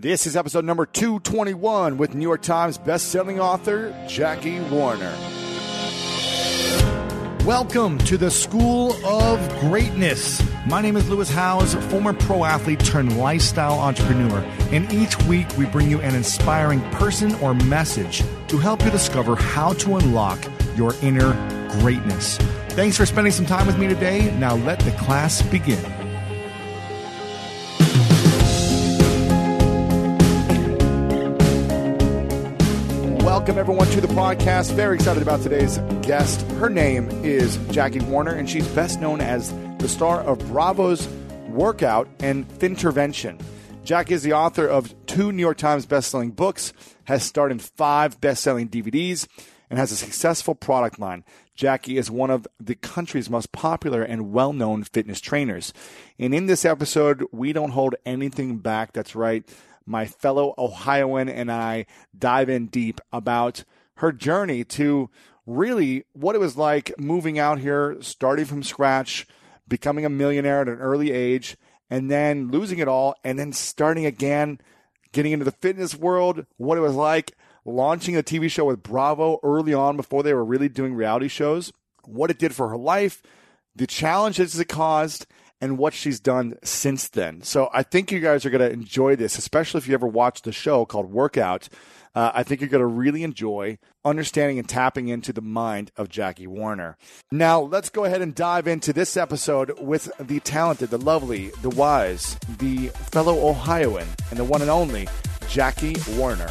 This is episode number 221 with New York Times bestselling author Jackie Warner. Welcome to the School of Greatness. My name is Lewis Howes, former pro athlete turned lifestyle entrepreneur, and each week we bring you an inspiring person or message to help you discover how to unlock your inner greatness. Thanks for spending some time with me today. Now let the class begin. Welcome, everyone, to the podcast. Very excited about today's guest. Her name is Jackie Warner, and she's best known as the star of Bravo's Workout and Thintervention. Jackie is the author of two New York Times bestselling books, has starred in five bestselling DVDs, and has a successful product line. Jackie is one of the country's most popular and well known fitness trainers. And in this episode, we don't hold anything back. That's right my fellow Ohioan and I dive in deep about her journey to really what it was like moving out here, starting from scratch, becoming a millionaire at an early age, and then losing it all, and then starting again, getting into the fitness world, what it was like launching a TV show with Bravo early on before they were really doing reality shows, what it did for her life, the challenges it caused, and what she's done since then. So I think you guys are going to enjoy this, especially if you ever watched the show called Workout. Uh, I think you're going to really enjoy understanding and tapping into the mind of Jackie Warner. Now, let's go ahead and dive into this episode with the talented, the lovely, the wise, the fellow Ohioan, and the one and only Jackie Warner.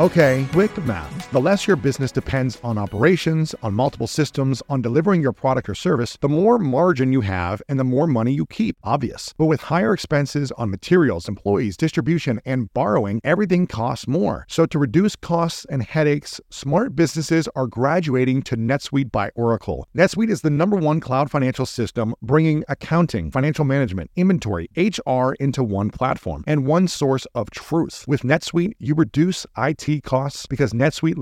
Okay, quick math. The less your business depends on operations, on multiple systems, on delivering your product or service, the more margin you have and the more money you keep. Obvious. But with higher expenses on materials, employees, distribution, and borrowing, everything costs more. So to reduce costs and headaches, smart businesses are graduating to NetSuite by Oracle. NetSuite is the number one cloud financial system bringing accounting, financial management, inventory, HR into one platform and one source of truth. With NetSuite, you reduce IT costs because NetSuite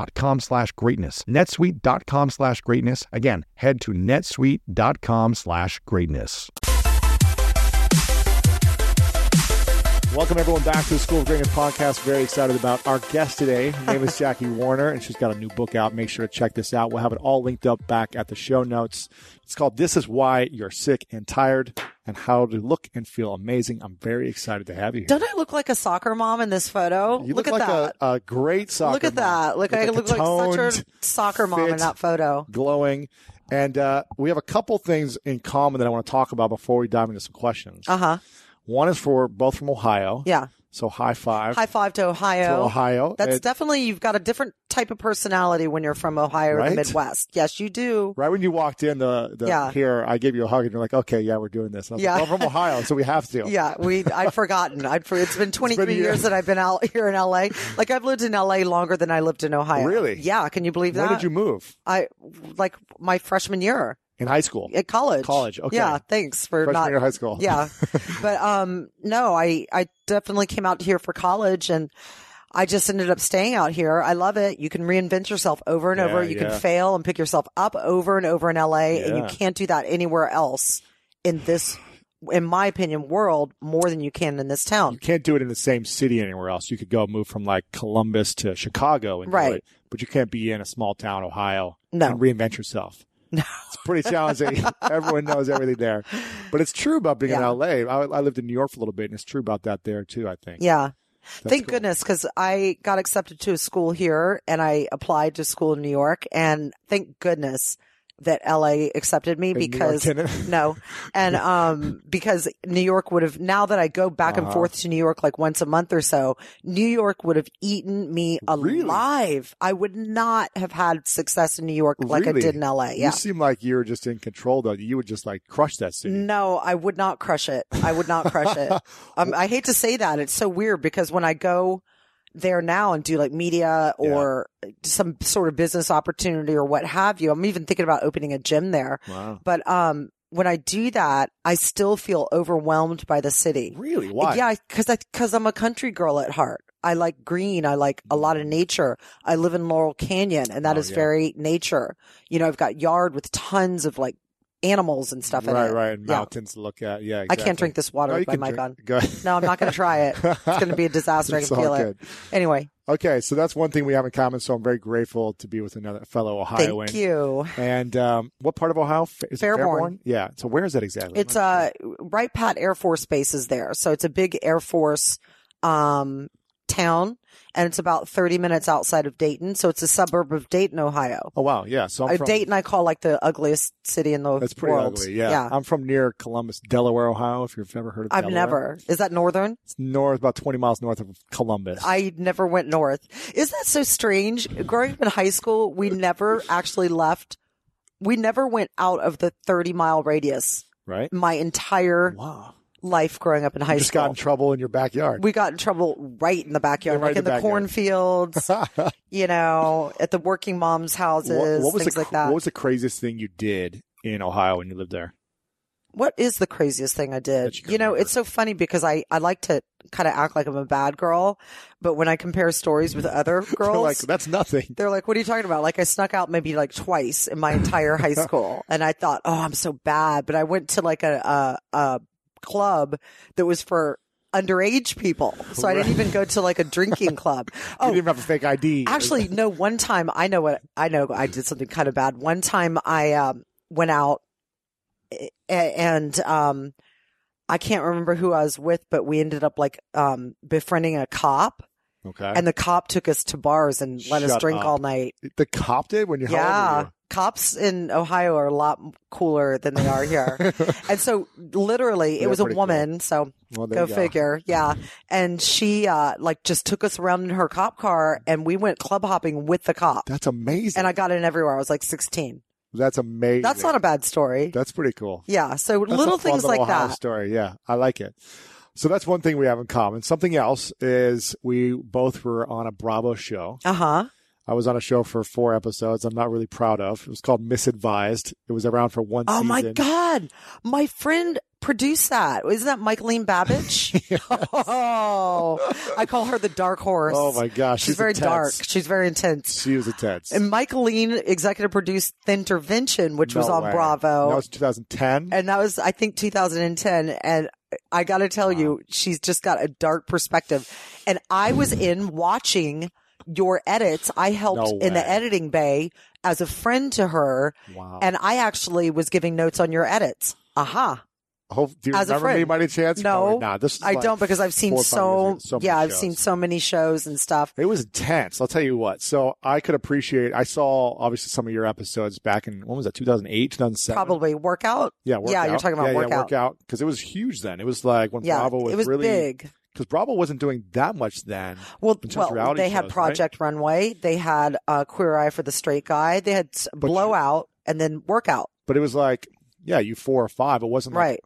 slash greatness. netsuite.com slash greatness. Again, head to netsuite.com slash greatness. Welcome, everyone, back to the School of Greatness podcast. Very excited about our guest today. Her name is Jackie Warner, and she's got a new book out. Make sure to check this out. We'll have it all linked up back at the show notes. It's called This Is Why You're Sick and Tired and How to Look and Feel Amazing. I'm very excited to have you here. Don't I look like a soccer mom in this photo? You look, at like that. A, a great soccer look at mom. that. Look, I look like such a soccer mom in that photo. glowing. And uh, we have a couple things in common that I want to talk about before we dive into some questions. Uh huh. One is for both from Ohio. Yeah. So high five High five to Ohio. to Ohio. That's And definitely you've got a different type of personality when you're from Ohio or Right? the Midwest. Yes, you do. right when you walked in the, the Yeah. here, I gave you a hug and you're like, okay, yeah, we're doing this. And I Yeah. like, well, I'm from Ohio, so we have to. Yeah, we. I'd forgotten. I'd. For, it's been 23 years. years that I've been out here in LA. Like I've lived in LA longer than I lived in Ohio. Really? Yeah. Can you believe that? When did you move? I like my freshman year. In high school. At college. College, okay. Yeah. Thanks for Freshman not. year of high school. yeah. But, um, no, I, I definitely came out here for college and I just ended up staying out here. I love it. You can reinvent yourself over and Yeah, over. You yeah. can fail and pick yourself up over and over in LA and you Yeah. can't do that anywhere else in this, in my opinion, world more than you can in this town. You can't do it in the same city anywhere else. You could go move from like Columbus to Chicago and do Right. it, but you can't be in a small town, Ohio, No. and reinvent yourself. No. It's pretty challenging. Everyone knows everything there, but it's true about being in LA. I, I lived in New York for a little bit, and it's true about that there too. I think. Yeah. That's Thank cool. goodness, because I got accepted to a school here and I applied to school in New York. And thank goodness that LA accepted me And because no, and um, because New York would have now that I go back and Uh-huh. forth to New York like once a month or so, New York would have eaten me Really? alive. I would not have had success in New York like Really? I did in LA. You Yeah. seem like you were just in control, though. You would just like crush that city. No, I would not crush it. I would not crush it. Um, I hate to say that. It's so weird because when I go there now and do like media or some sort of business opportunity or what have you, I'm even thinking about opening a gym there. Wow. But um, when I do that, I still feel overwhelmed by the city. Really? Why? Yeah, because I because I'm a country girl at heart. I like green. I like a lot of nature. I live in Laurel Canyon, and that Oh, is yeah. very nature. You know, I've got yard with tons of like animals and stuff in right, it. right. And Yeah. mountains to look at. Yeah. I can't drink this water No, with my mic on. No, I'm not going to try it. It's going to be a disaster. I can feel good. it. Anyway, Okay, so that's one thing we have in common. So I'm very grateful to be with another fellow Ohioan. thank you. And um, what part of Ohio? Is it Fairborn. Yeah. So where is that exactly? It's uh Wright Pat Air Force Base is there, so it's a big Air Force um town, and it's about 30 minutes outside of Dayton. So it's a suburb of Dayton, Ohio. Oh wow, yeah. So I'm Uh, from, Dayton, I call like the ugliest city in the world. That's pretty world. ugly. Yeah. I'm from near Columbus, Delaware, Ohio. If you've ever heard of I've Delaware. never. Is that northern? It's north, about 20 miles north of Columbus. I never went north. Isn't that so strange? Growing up in high school, we never actually left. We never went out of the 30 mile radius right? my entire Wow. Life growing up in high You just school. got in trouble in your backyard. we got in trouble right in the backyard, Yeah, right like in the the, cornfields, you know, at the working moms' houses, what was things the like that. What was the craziest thing you did in Ohio when you lived there? what is the craziest thing I did? you You know, remember. it's so funny because I, I like to kind of act like I'm a bad girl, but when I compare stories with other They're girls, like that's nothing. They're like, what are you talking about? Like I snuck out maybe like twice in my entire high school. And I thought, oh, I'm so bad. But I went to like a, a, a club that was for underage people. So I didn't even go to like a drinking club. you Oh, didn't even have a fake ID. actually, no, one time I know what I know. I did something kind of bad. One time I, um, went out and, um, I can't remember who I was with, but we ended up like, um, befriending a cop okay. and the cop took us to bars and let us drink up. all night. the cop did when you old Yeah. Cops in Ohio are a lot cooler than they are here. and so literally it was a woman. So? Well, go go. figure. Yeah. And she, uh, like just took us around in her cop car and we went club hopping with the cop. That's amazing. And I got in everywhere. I was like 16. that's amazing. That's not a bad story. That's pretty cool. Yeah. So That's little things like Ohio that. Story, yeah, I like it. So that's one thing we have in common. Something else is we both were on a Bravo show. Uh huh. I was on a show for four episodes. I'm not really proud of. It was called Misadvised. It was around for one Oh season. Oh my God. My friend produced that. Isn't that Michaeline Babbage? oh, I call her the dark horse. Oh my gosh, She's, she's very intense. dark. She's very intense. She was intense. And Michaeline executive produced Thintervention, which was on way. Bravo. That was 2010. and that was, I think, 2010. And I got to tell you, she's just got a dark perspective. And I was in watching your edits. I helped No in the editing bay as a friend to her. wow. And I actually was giving notes on your edits. Aha. Hope, do you as a remember me friend. by any chance? No, oh, Probably not. This is I like don't because I've seen four or five so. So yeah, many I've seen shows. so many shows and stuff. It was intense. I'll tell you what. So I could appreciate. I saw obviously some of your episodes back in when was that? 2008, 2007. Probably workout. Yeah, workout. Yeah, you're talking about yeah, workout. Yeah, workout because it was huge then. It was like when Yeah, Bravo was, it was really big. Because Bravo wasn't doing that much then. Well, in terms of well, they had shows, Project Runway. They had uh, Queer Eye for the Straight Guy. They had you- Blowout and then Workout. But it was like, yeah, you four or five. It wasn't like Right.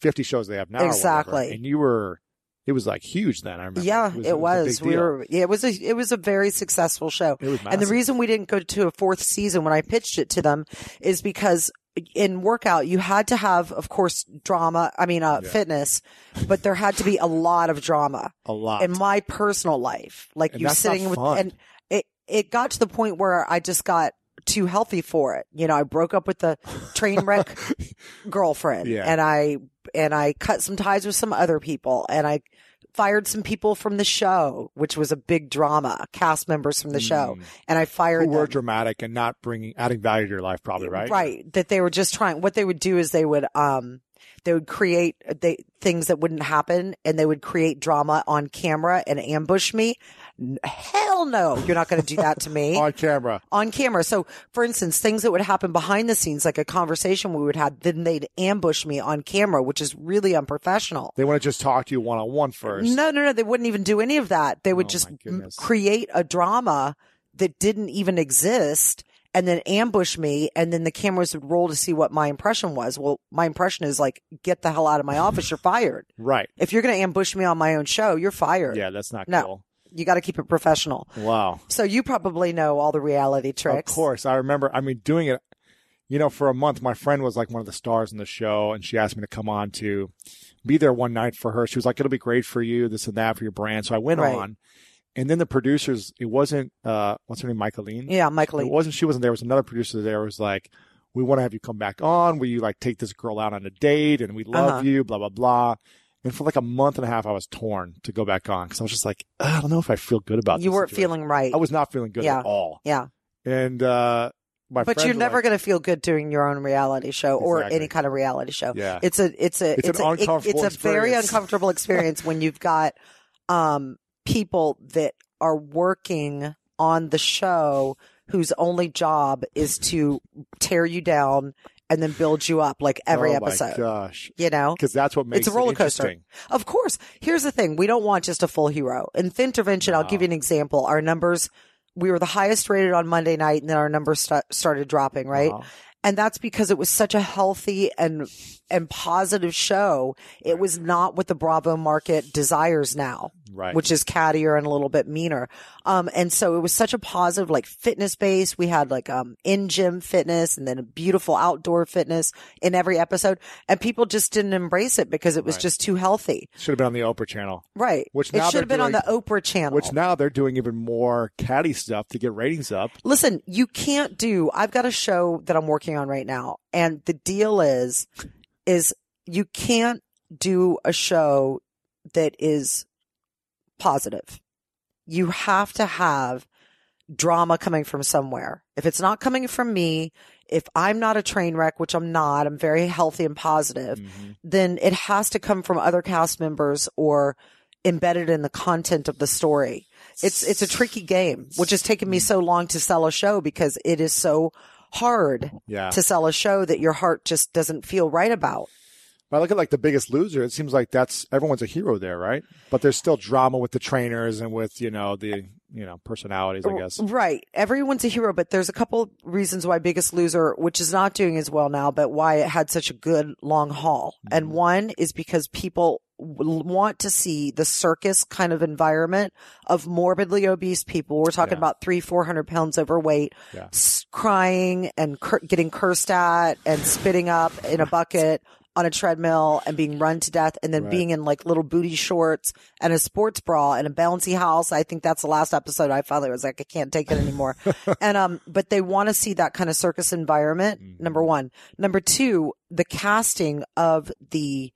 50 shows they have now. Exactly. And you were, it was like huge then. I remember. Yeah, it was, it a was. We were. Yeah, it was a. It was a very successful show. It was And the reason we didn't go to a fourth season when I pitched it to them is because in workout, you had to have, of course, drama. I mean, uh, Yeah. fitness, but there had to be a lot of drama A lot. in my personal life. Like And you sitting with, and it, it got to the point where I just got too healthy for it. You know, I broke up with the train wreck girlfriend Yeah. and I, and I cut some ties with some other people and I fired some people from the show, which was a big drama, cast members from the show. Mm. And I fired Who were them. dramatic and not bringing, adding value to your life, probably, right? Right. That they were just trying, what they would do is they would, um, they would create they, things that wouldn't happen and they would create drama on camera and ambush me. Hell no. You're not going to do that to me On camera. on camera. So, for instance, things that would happen behind the scenes, like a conversation we would have, then they'd ambush me on camera, which is really unprofessional. They want to just talk to you one on one first. No, no, no. They wouldn't even do any of that. They would Oh, just create a drama that didn't even exist and then ambush me. And then the cameras would roll to see what my impression was. Well, my impression is like, get the hell out of my office. You're fired. Right. If you're going to ambush me on my own show, you're fired. Yeah, that's not No. cool. You got to keep it professional. Wow. So you probably know all the reality tricks. Of course. I remember, I mean, doing it, you know, for a month, my friend was like one of the stars in the show, and she asked me to come on to be there one night for her. She was like, it'll be great for you, this and that for your brand. So I went Right. on. And then the producers, it wasn't, uh, what's her name, Michaeline? Yeah, Michaeline. It wasn't, she wasn't there. It was another producer there. It was like, we want to have you come back on. Will you like take this girl out on a date? And we love Uh-huh. you, blah, blah, blah. And for like a month and a half, I was torn to go back on because I was just like, "Ah, I don't know if I feel good about You this weren't situation." feeling right. I was not feeling good Yeah. at all. yeah. And, uh, my But you're never like, going to feel good doing your own reality show or any kind of reality show. Yeah. It's a it's a It's it's, an a it- it's a very uncomfortable experience when you've got um people that are working on the show whose only job is to tear you down and then build you up like every episode. oh episode. My gosh. You know? Because that's what makes It's a it roller coaster. interesting. Of course. Here's the thing. We don't want just a full hero. In Thintervention, I'll give you an example. Our numbers, we were the highest rated on Monday night and then our numbers sta- started dropping, right? Uh-huh. And that's because it was such a healthy and, and positive show. It was not what the Bravo market desires now. Right. Which is cattier and a little bit meaner. Um, and so it was such a positive, like fitness base. We had like, um, in gym fitness and then a beautiful outdoor fitness in every episode. And people just didn't embrace it because it was Right. just too healthy. Should have been on the Oprah channel. Right. Which it should have been on the Oprah channel. Which now they're doing even more catty stuff to get ratings up. Listen, you can't do, I've got a show that I'm working on right now. And the deal is, is you can't do a show that is positive. You have to have drama coming from somewhere. If it's not coming from me, if I'm not a train wreck, which I'm not, I'm very healthy and positive, Mhm. then it has to come from other cast members or embedded in the content of the story. It's it's a tricky game, which has taken me so long to sell a show because it is so hard Yeah. to sell a show that your heart just doesn't feel right about. But I look at like the biggest loser. It seems like that's everyone's a hero there, right? But there's still drama with the trainers and with, you know, the, you know, personalities, I guess. Right. Everyone's a hero, but there's a couple reasons why Biggest Loser, which is not doing as well now, but why it had such a good long haul. Mm-hmm. And one is because people want to see the circus kind of environment of morbidly obese people. We're talking Yeah. about three, four hundred pounds overweight, Yeah. s- crying and cur- getting cursed at and spitting up in a bucket on a treadmill and being run to death and then Right. being in like little booty shorts and a sports bra and a bouncy house. I think that's the last episode I finally was like, I can't take it anymore. and, um, but they want to see that kind of circus environment. Mm-hmm. Number one. Number two, the casting of the,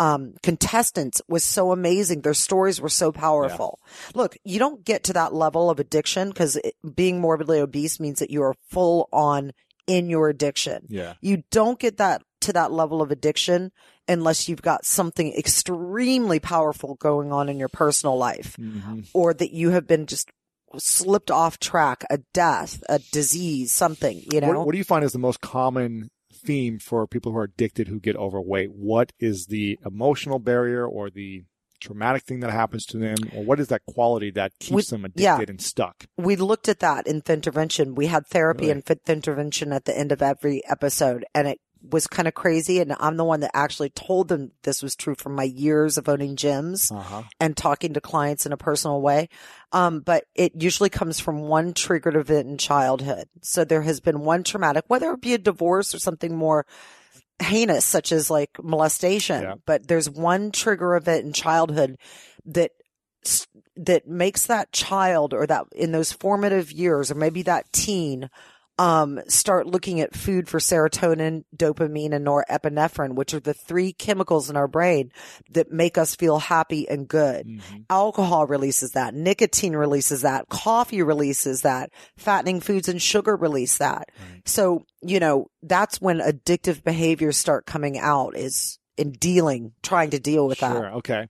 um, contestants was so amazing. Their stories were so powerful. Look, you don't get to that level of addiction because being morbidly obese means that you are full on in your addiction. Yeah. You don't get that to that level of addiction unless you've got something extremely powerful going on in your personal life Mhm. or that you have been just slipped off track, a death, a disease, something, you know? What, what do you find is the most common theme for people who are addicted who get overweight? What is the emotional barrier or the traumatic thing that happens to them? Or what is that quality that keeps We- them addicted yeah. and stuck? we looked at that in Intervention. We had therapy Really? and Thintervention at the end of every episode and it was kind of crazy. And I'm the one that actually told them this was true from my years of owning gyms Uh-huh. and talking to clients in a personal way. Um, but it usually comes from one triggered event in childhood. So there has been one traumatic, whether it be a divorce or something more heinous, such as like molestation. Yeah. But there's one trigger event in childhood that that makes that child or that in those formative years or maybe that teen um, start looking at food for serotonin, dopamine, and norepinephrine, which are the three chemicals in our brain that make us feel happy and good. Mhm. Alcohol releases that. Nicotine releases that. Coffee releases that. Fattening foods and sugar release that. So, you know, that's when addictive behaviors start coming out is in dealing, trying to deal with Sure. that. Okay.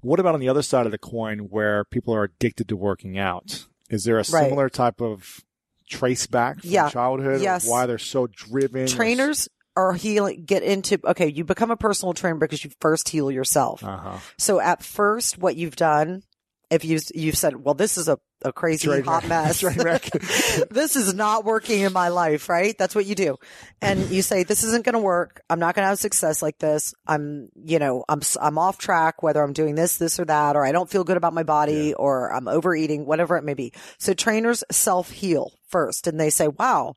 What about on the other side of the coin where people are addicted to working out? Is there a similar type of trace back from Yeah. childhood? Yes. Why they're so driven? Trainers are healing, get into, okay, you become a personal trainer because you first heal yourself. Uh huh. So at first, what you've done, if you you've said, "Well, this is a, a crazy hot mess. Wreck. this is not working in my life." Right? That's what you do, and you say, "This isn't going to work. I'm not going to have success like this. I'm, you know, I'm I'm off track. Whether I'm doing this, this, or that, or I don't feel good about my body, or I'm overeating, whatever it may be." So trainers self heal first, and they say, "Wow."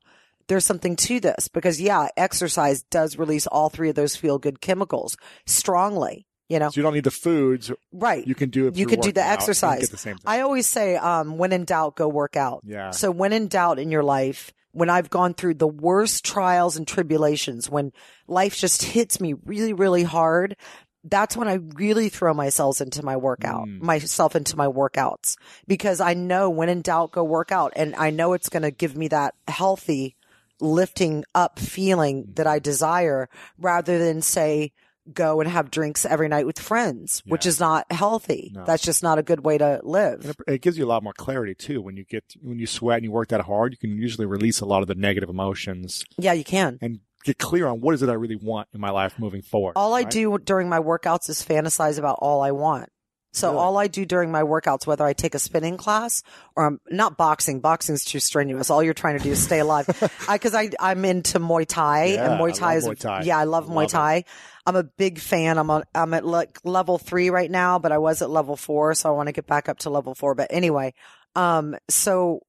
There's something to this because yeah, exercise does release all three of those feel good chemicals strongly, you know? So you don't need the foods. Right. You can do it. You can do the working out and exercise. The same. I always say, um, when in doubt, go work out. Yeah. So when in doubt in your life, when I've gone through the worst trials and tribulations, when life just hits me really, really hard, that's when I really throw myself into my workout, Mm. myself into my workouts because I know when in doubt, go work out. And I know it's going to give me that healthy lifting up feeling that I desire rather than say, go and have drinks every night with friends, which is not healthy. No. That's just not a good way to live. It- gives you a lot more clarity too. When you get when you sweat and you work that hard, you can usually release a lot of the negative emotions Yeah, you can. and get clear on what is it I really want in my life moving forward. All I do during my workouts is fantasize about all I want. So Really? all I do during my workouts, whether I take a spinning class or I'm not boxing, boxing's too strenuous. All you're trying to do is stay alive. I, cause I, I'm into Muay Thai Yeah, and Muay Thai is, Muay Thai. yeah, I love Muay Love it. Thai. I'm a big fan. I'm on, I'm at like level three right now, but I was at level four. So I want to get back up to level four. But anyway, um, so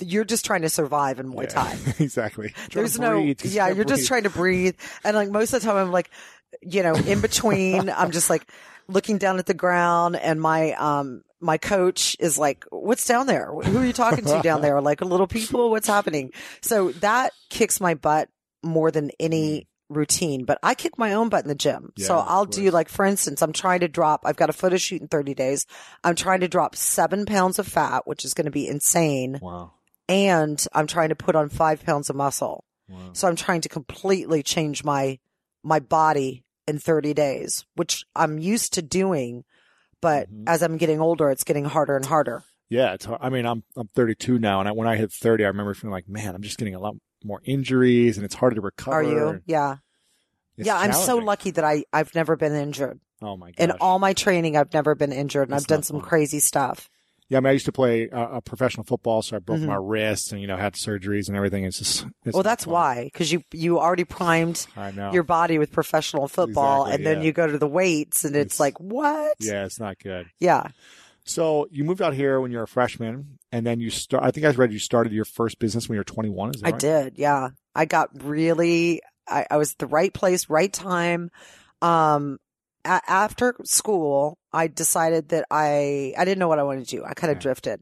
you're just trying to survive in Muay Thai. exactly. There's no, breathe, yeah, you're just trying to breathe. And like most of the time, I'm like, you know, in between, I'm just like looking down at the ground and my, um, my coach is like, what's down there? Who are you talking to down there? Like little people? What's happening? So that kicks my butt more than any routine, but I kick my own butt in the gym. so. Yeah, of I'll do like, for instance, I'm trying to drop, I've got a photo shoot in 30 days. I'm trying to drop seven pounds of fat, which is going to be insane. Wow. And I'm trying to put on five pounds of muscle. Wow. So I'm trying to completely change my my body in 30 days, which I'm used to doing, but Mhm. as I'm getting older, it's getting harder and harder. Yeah, it's hard. I mean, I'm I'm 32 now, and I, when I hit 30, I remember feeling like, man, I'm just getting a lot more injuries, and it's harder to recover. Are you? Yeah. it's yeah, I'm so lucky that I I've never been injured. Oh my god! In all my training, I've never been injured and That's I've done some fun. crazy stuff. Yeah, I mean, I used to play uh, a professional football, so I broke Mhm. my wrist, and you know, had surgeries and everything. It's just. It's well, that's fun. why cuz you you already primed your body with professional football Exactly, and then you go to the weights and it's, It's- like, "What?" yeah, it's not good. Yeah. So you moved out here when you were a freshman, and then you start. I think I read you started your first business when you were 21. Is that I right? did. Yeah. I got really, I, I was at the right place, right time. Um, a- after school, I decided that I, I didn't know what I wanted to do. I kind of Okay. drifted.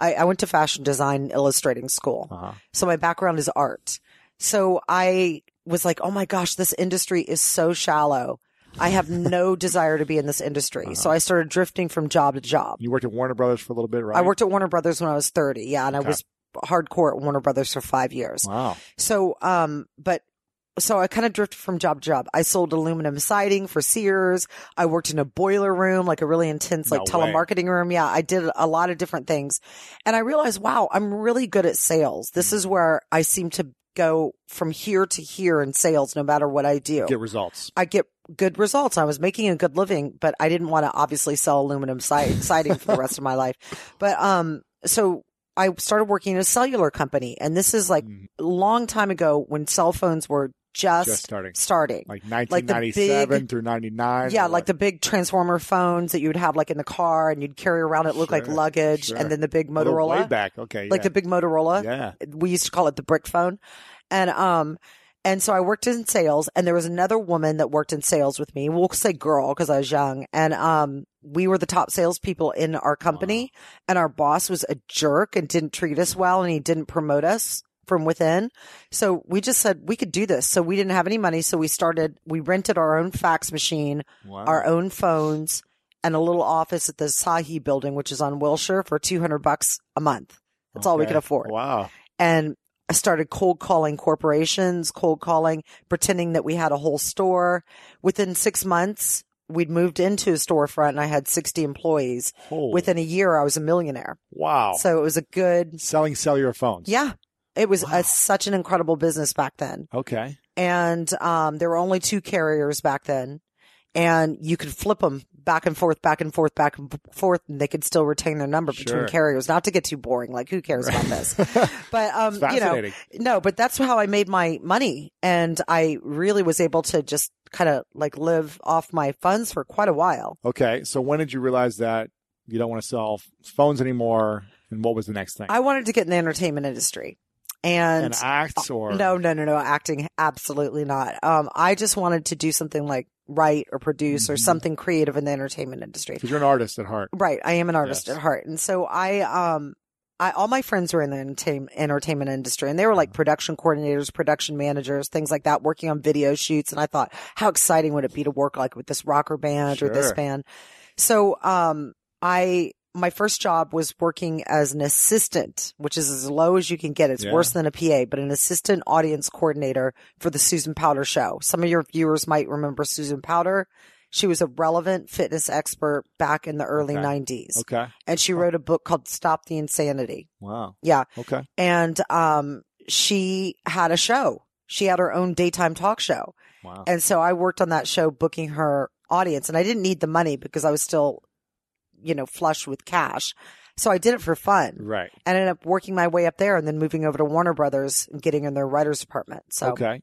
I, I went to fashion design illustrating school. Uh-huh. So my background is art. So I was like, oh my gosh, this industry is so shallow. I have no desire to be in this industry. So Uh-huh. I started drifting from job to job. You worked at Warner Brothers for a little bit, right? I worked at Warner Brothers when I was 30. Yeah. And Okay. I was hardcore at Warner Brothers for five years. Wow. So, um, but so I kind of drifted from job to job. I sold aluminum siding for Sears. I worked in a boiler room, like a really intense, like No way. telemarketing room. Yeah, I did a lot of different things. And I realized, wow, I'm really good at sales. This is where I seem to go from here to here in sales, no matter what I do. Get results. I get good results. I was making a good living, but I didn't want to obviously sell aluminum si- siding for the rest of my life. But, um, so I started working in a cellular company and this is like Mhm. a long time ago when cell phones were just, Just starting. starting. Like the 1997 big- through 99. Yeah, like the big transformer phones that you would have like in the car and you'd carry around. It looked like luggage, sure. and then the big Oh, way Motorola, back. Okay. like the big Motorola. Yeah. We used to call it the brick phone, and um, and so I worked in sales, and there was another woman that worked in sales with me. We'll say girl because I was young, and um, we were the top salespeople in our company, and our boss was a jerk and didn't treat us well, and he didn't promote us from within. So we just said we could do this. So we didn't have any money, so we started. We rented our own fax machine Wow. our own phones and a little office at the Sahi building, which is on Wilshire for 200 bucks a month. That's all we could afford. Wow. And I started cold calling corporations, cold calling, pretending that we had a whole store. Within six months, we'd moved into a storefront and I had 60 employees. Holy. Within a year, I was a millionaire. wow. So it was a good, Selling cellular phones. yeah, it was Wow. a, such an incredible business back then. Okay. and um, there were only two carriers back then, and you could flip them back and forth, back and forth, back and forth, and they could still retain their number Sure. between carriers. Not to get too boring, like who cares about this? But um, you know, no, but that's how I made my money, and I really was able to just kind of like live off my funds for quite a while. Okay. So when did you realize that you don't want to sell phones anymore? And what was the next thing? I wanted to get in the entertainment industry, and and acts or No, no, no, no. Acting, absolutely not. Um, I just wanted to do something like write or produce or Mhm. something creative in the entertainment industry. Because you're an artist at heart. Right. I am an artist Yes. at heart. And so I, um, I, all my friends were in the entertain, entertainment industry and they were like production coordinators, production managers, things like that, working on video shoots. And I thought, how exciting would it be to work like with this rocker band or this band? So, um, I, my first job was working as an assistant, which is as low as you can get. It's Yeah. worse than a PA, but an assistant audience coordinator for the Susan Powter show. Some of your viewers might remember Susan Powter. She was a relevant fitness expert back in the early Okay. 90s. Okay. And she wrote a book called Stop the Insanity. Wow. Yeah. Okay. And um she had a show. She had her own daytime talk show. Wow. And so I worked on that show booking her audience and I didn't need the money because I was still you know flush with cash. So I did it for fun. Right. And ended up working my way up there and then moving over to Warner Brothers and getting in their writers department. So Okay.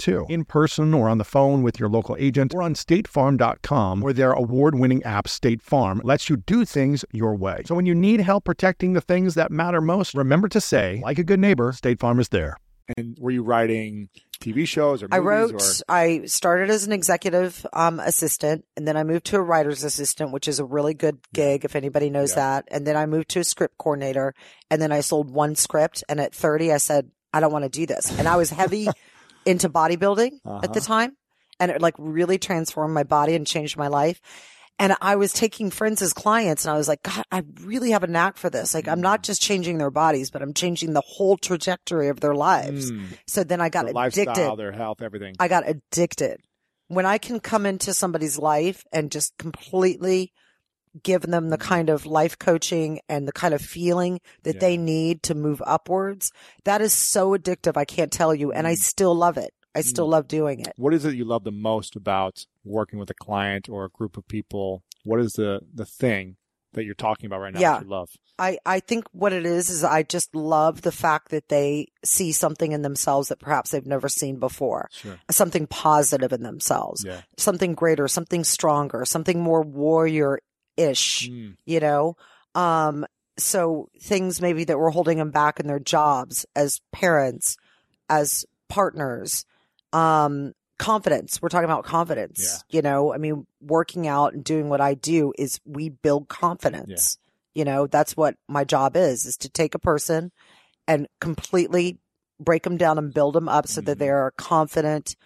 too. In person or on the phone with your local agent or on statefarm.com where their award-winning app State Farm lets you do things your way. So when you need help protecting the things that matter most, remember to say, like a good neighbor, State Farm is there. And were you writing TV shows or I wrote, or I started as an executive um, assistant and then I moved to a writer's assistant, which is a really good gig if anybody knows Yeah. that. And then I moved to a script coordinator and then I sold one script. And at 30, I said, I don't want to do this. And I was heavy into bodybuilding at the Uh-huh. time and it like really transformed my body and changed my life. And I was taking friends as clients and I was like, God, I really have a knack for this. Like, I'm Mm. not just changing their bodies, but I'm changing the whole trajectory of their lives. Mm, So then I got their addicted. their health, everything? I got addicted. When I can come into somebody's life and just completely give them the kind of life coaching and the kind of feeling that Yeah. they need to move upwards, that is so addictive. I can't tell you. And I Mm. still love it. I still love doing it. what is it you love the most about working with a client or a group of people? What is the the thing that you're talking about right now Yeah. that you love? I, I think what it is is I just love the fact that they see something in themselves that perhaps they've never seen before. Sure. Something positive in themselves, Yeah. something greater, something stronger, something more warrior ish. Mm, you know? Um so things maybe that were holding them back in their jobs as parents as partners um confidence. We're talking about confidence you know? I mean working out and doing what i do is we build confidence you know? That's what my job is is to take a person and completely break them down and build them up so that Mhm. they're a confident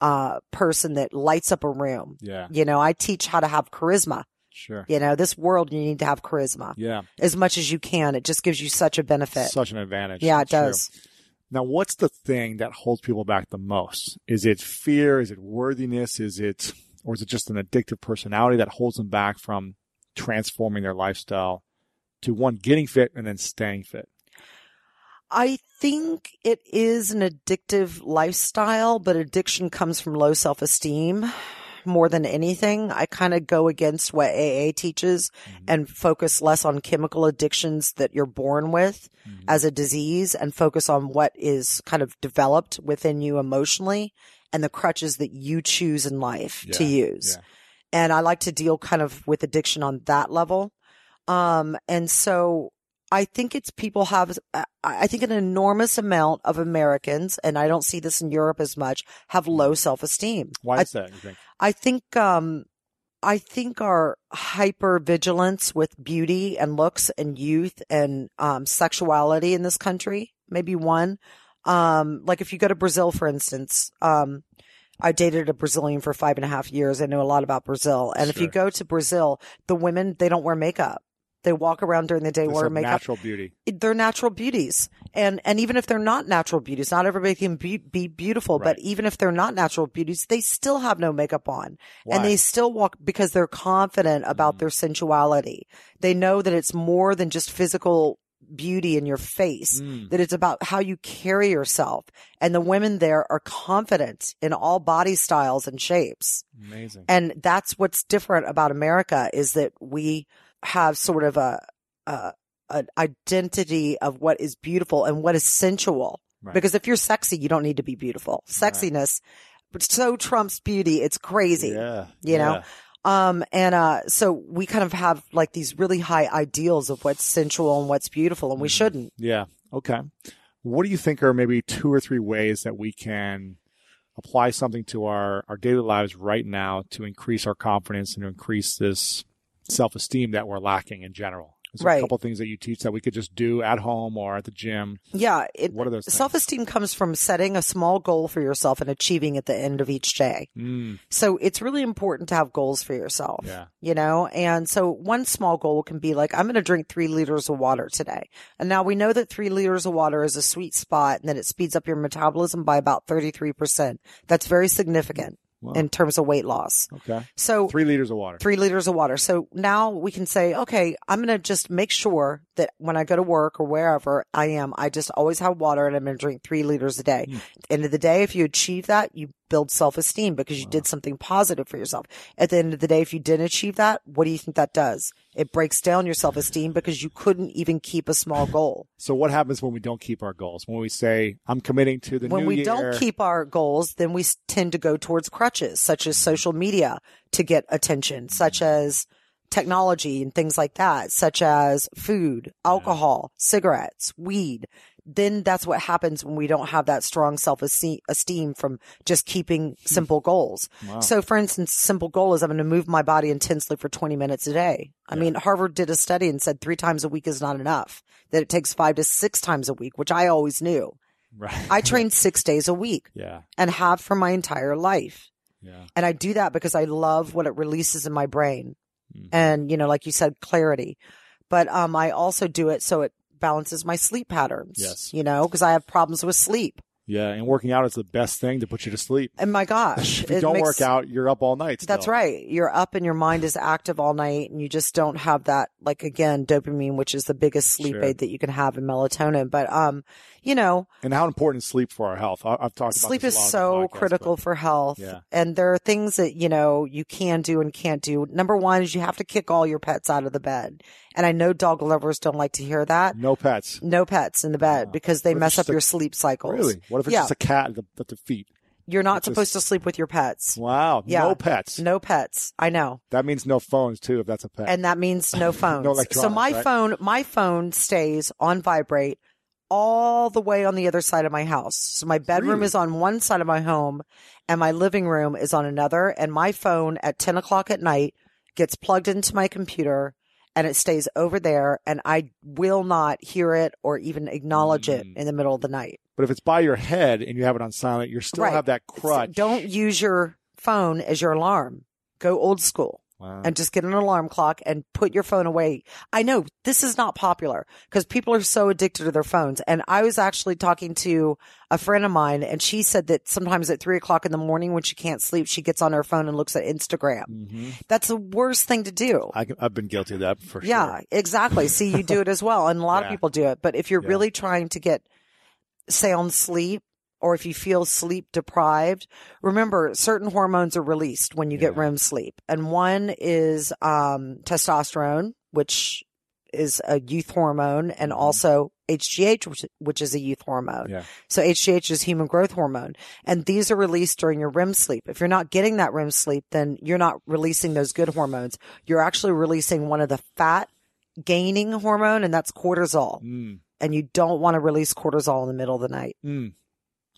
uh person that lights up a room. Yeah. you know i teach how to have charisma Sure. you know, this world, you need to have charisma Yeah. as much as you can. It just gives you such a benefit. Such an advantage. yeah, it That's true. does. Now, what's the thing that holds people back the most? Is it fear? Is it worthiness? Is it, or is it just an addictive personality that holds them back from transforming their lifestyle to one, getting fit and then staying fit? I think it is an addictive lifestyle, but addiction comes from low self esteem more than anything. I kind of go against what AA teaches Mm-hmm. and focus less on chemical addictions that you're born with Mhm. as a disease and focus on what is kind of developed within you emotionally and the crutches that you choose in life to use. yeah. And I like to deal kind of with addiction on that level. Um, and so I think it's people have, I- I think an enormous amount of Americans, and I don't see this in Europe as much, have low self esteem. Why I, is that, you think? I think, um, I think our hyper vigilance with beauty and looks and youth and, um, sexuality in this country, maybe one. Um, like if you go to Brazil, for instance, um, I dated a Brazilian for five and a half years. I know a lot about Brazil. And if you go to Brazil, the women, they don't wear makeup. They walk around during the day wearing makeup natural beauty. they're natural beauties. And, and even if they're not natural beauties, not everybody can be, be beautiful, Right. but even if they're not natural beauties, they still have no makeup on Why? and they still walk because they're confident about Mm. their sensuality. They know that it's more than just physical beauty in your face, Mm. that it's about how you carry yourself. And the women there are confident in all body styles and shapes. Amazing. And that's what's different about America is that we have sort of a, a an identity of what is beautiful and what is sensual. Right. Because if you're sexy, you don't need to be beautiful. Sexiness but so trumps beauty. It's crazy. Yeah. You know? Yeah. Um, and, uh, so we kind of have like these really high ideals of what's sensual and what's beautiful and we Mhm. shouldn't. Yeah. Okay. What do you think are maybe two or three ways that we can apply something to our, our daily lives right now to increase our confidence and to increase this self esteem that we're lacking in general? Is there Right. a couple things that you teach that we could just do at home or at the gym? Yeah. It, What are those self-esteem comes from setting a small goal for yourself and achieving at the end of each day. Mm, So it's really important to have goals for yourself. yeah. you know? And so one small goal can be like, I'm going to drink three liters of water today. And now we know that three liters of water is a sweet spot and that it speeds up your metabolism by about 33%. That's very significant Wow. in terms of weight loss. Okay. So Three liters of water. three liters of water. So now we can say, okay, I'm going to just make sure that when I go to work or wherever I am, I just always have water and I'm going to drink three liters a day. Mm. End of the day, if you achieve that, you build self-esteem because you Wow. did something positive for yourself. At the end of the day, if you didn't achieve that, what do you think that does? It breaks down your self-esteem because you couldn't even keep a small goal. So what happens when we don't keep our goals? When we say, I'm committing to the when we year. don't keep our goals, then we tend to go towards crutches such as mm-hmm. social media to get attention, such mm-hmm. as technology and things like that, such as food, alcohol, cigarettes, weed. Then that's what happens when we don't have that strong self esteem from just keeping simple goals. Wow. So for instance, simple goal is I'm going to move my body intensely for 20 minutes a day. I mean, Harvard did a study and said three times a week is not enough, that it takes five to six times a week, which I always knew. Right. I train six days a week yeah. and have for my entire life. Yeah. And I do that because I love what it releases in my brain. Mhm. And, you know, like you said, clarity. But, um, I also do it so it balances my sleep patterns. Yes. You know, because I have problems with sleep. Yeah. And working out is the best thing to put you to sleep. And my gosh. If you don't makes- work out, you're up all night. That's right. You're up and your mind is active all night and you just don't have that, like again, dopamine, which is the biggest sleep Sure. aid that you can have in melatonin. But, um, you know, And how important is sleep for our health? I, I've talked about sleep is so podcast, critical but- for health. Yeah. And there are things that, you know, you can do and can't do. Number one is you have to kick all your pets out of the bed. And I know dog lovers don't like to hear that. No pets. No pets in the bed because they mess up a- your sleep cycles. Really? What if it's Yeah. just a cat at the, at the feet? You're not It's just- supposed to sleep with your pets. Wow. Yeah. No pets. No pets. I know. That means no phones too. If that's a pet. and that means no phones. so electronics, my right? phone, my phone stays on vibrate all the way on the other side of my house. So my bedroom Really? is on one side of my home and my living room is on another. And my phone at 10 o'clock at night gets plugged into my computer and it stays over there and I will not hear it or even acknowledge it Mm. in the middle of the night. but if it's by your head and you have it on silent, you still Right. have that So crutch. don't use your phone as your alarm. Go old school. Wow. and just get an alarm clock and put your phone away. I know this is not popular because people are so addicted to their phones. And I was actually talking to a friend of mine and she said that sometimes at three o'clock in the morning when she can't sleep, she gets on her phone and looks at Instagram. hmm That's the worst thing to do. I, I've been guilty of that for Yeah, sure. exactly. See, you do it as well. And a lot Yeah. of people do it. But if you're Yeah. really trying to get sound sleep, or if you feel sleep deprived, remember certain hormones are released when you get REM sleep. And one is um, testosterone, which is a youth hormone, and Mhm. also HGH, which, which is a youth hormone. Yeah. So HGH is human growth hormone. And these are released during your REM sleep. If you're not getting that REM sleep, then you're not releasing those good hormones. You're actually releasing one of the fat gaining hormone, and that's cortisol. Mm. And you don't want to release cortisol in the middle of the night. Mm.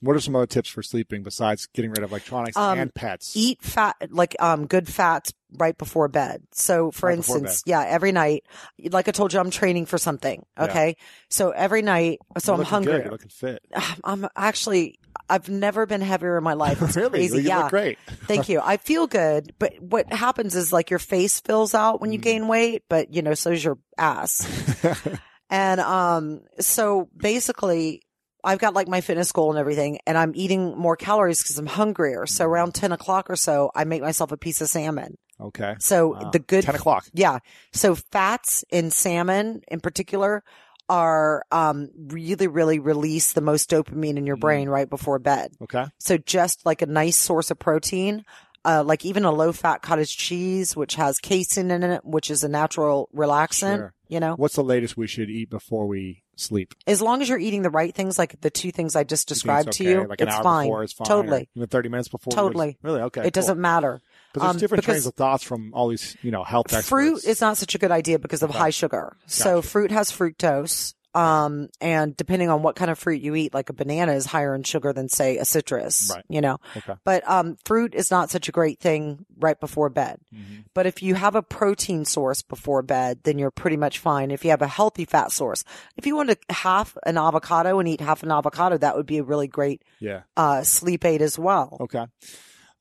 What are some other tips for sleeping besides getting rid of electronics Um, and pets? Eat fat, like um, good fats right before bed. So, for Right instance, yeah, every night, like I told you, I'm training for something. Yeah. Okay. So every night, so I'm hungry. Good. You're looking fit. I'm actually, I've never been heavier in my life. It's really? crazy. You yeah. great. Thank you. I feel good, but what happens is like your face fills out when you Mm. gain weight, but you know, so does your ass. and um, so basically, I've got like my fitness goal and everything, and I'm eating more calories because I'm hungrier. So around ten o'clock or so, I make myself a piece of salmon. okay. So Wow. the good, Ten o'clock. yeah. So fats in salmon in particular are um really really release the most dopamine in your Mm. brain right before bed. Okay. So just like a nice source of protein, uh, like even a low fat cottage cheese, which has casein in it, which is a natural relaxant, Sure. you know, What's the latest we should eat before we sleep? as long as you're eating the right things, like the two things I just described it's to you, Like an it's hour fine. before is fine. Totally. Even 30 minutes before. Totally. Really? Okay. It doesn't matter. But there's um, different trains of thoughts from all these, you know, health experts. Fruit is not such a good idea because of Okay. high sugar. So Gotcha. fruit has fructose. Um, and depending on what kind of fruit you eat, like a banana is higher in sugar than say a citrus, Right. you know, Okay. but, um, fruit is not such a great thing right before bed. Mhm. But if you have a protein source before bed, then you're pretty much fine. If you have a healthy fat source, if you want to half an avocado and eat half an avocado, that would be a really great, Yeah. uh, sleep aid as well. Okay.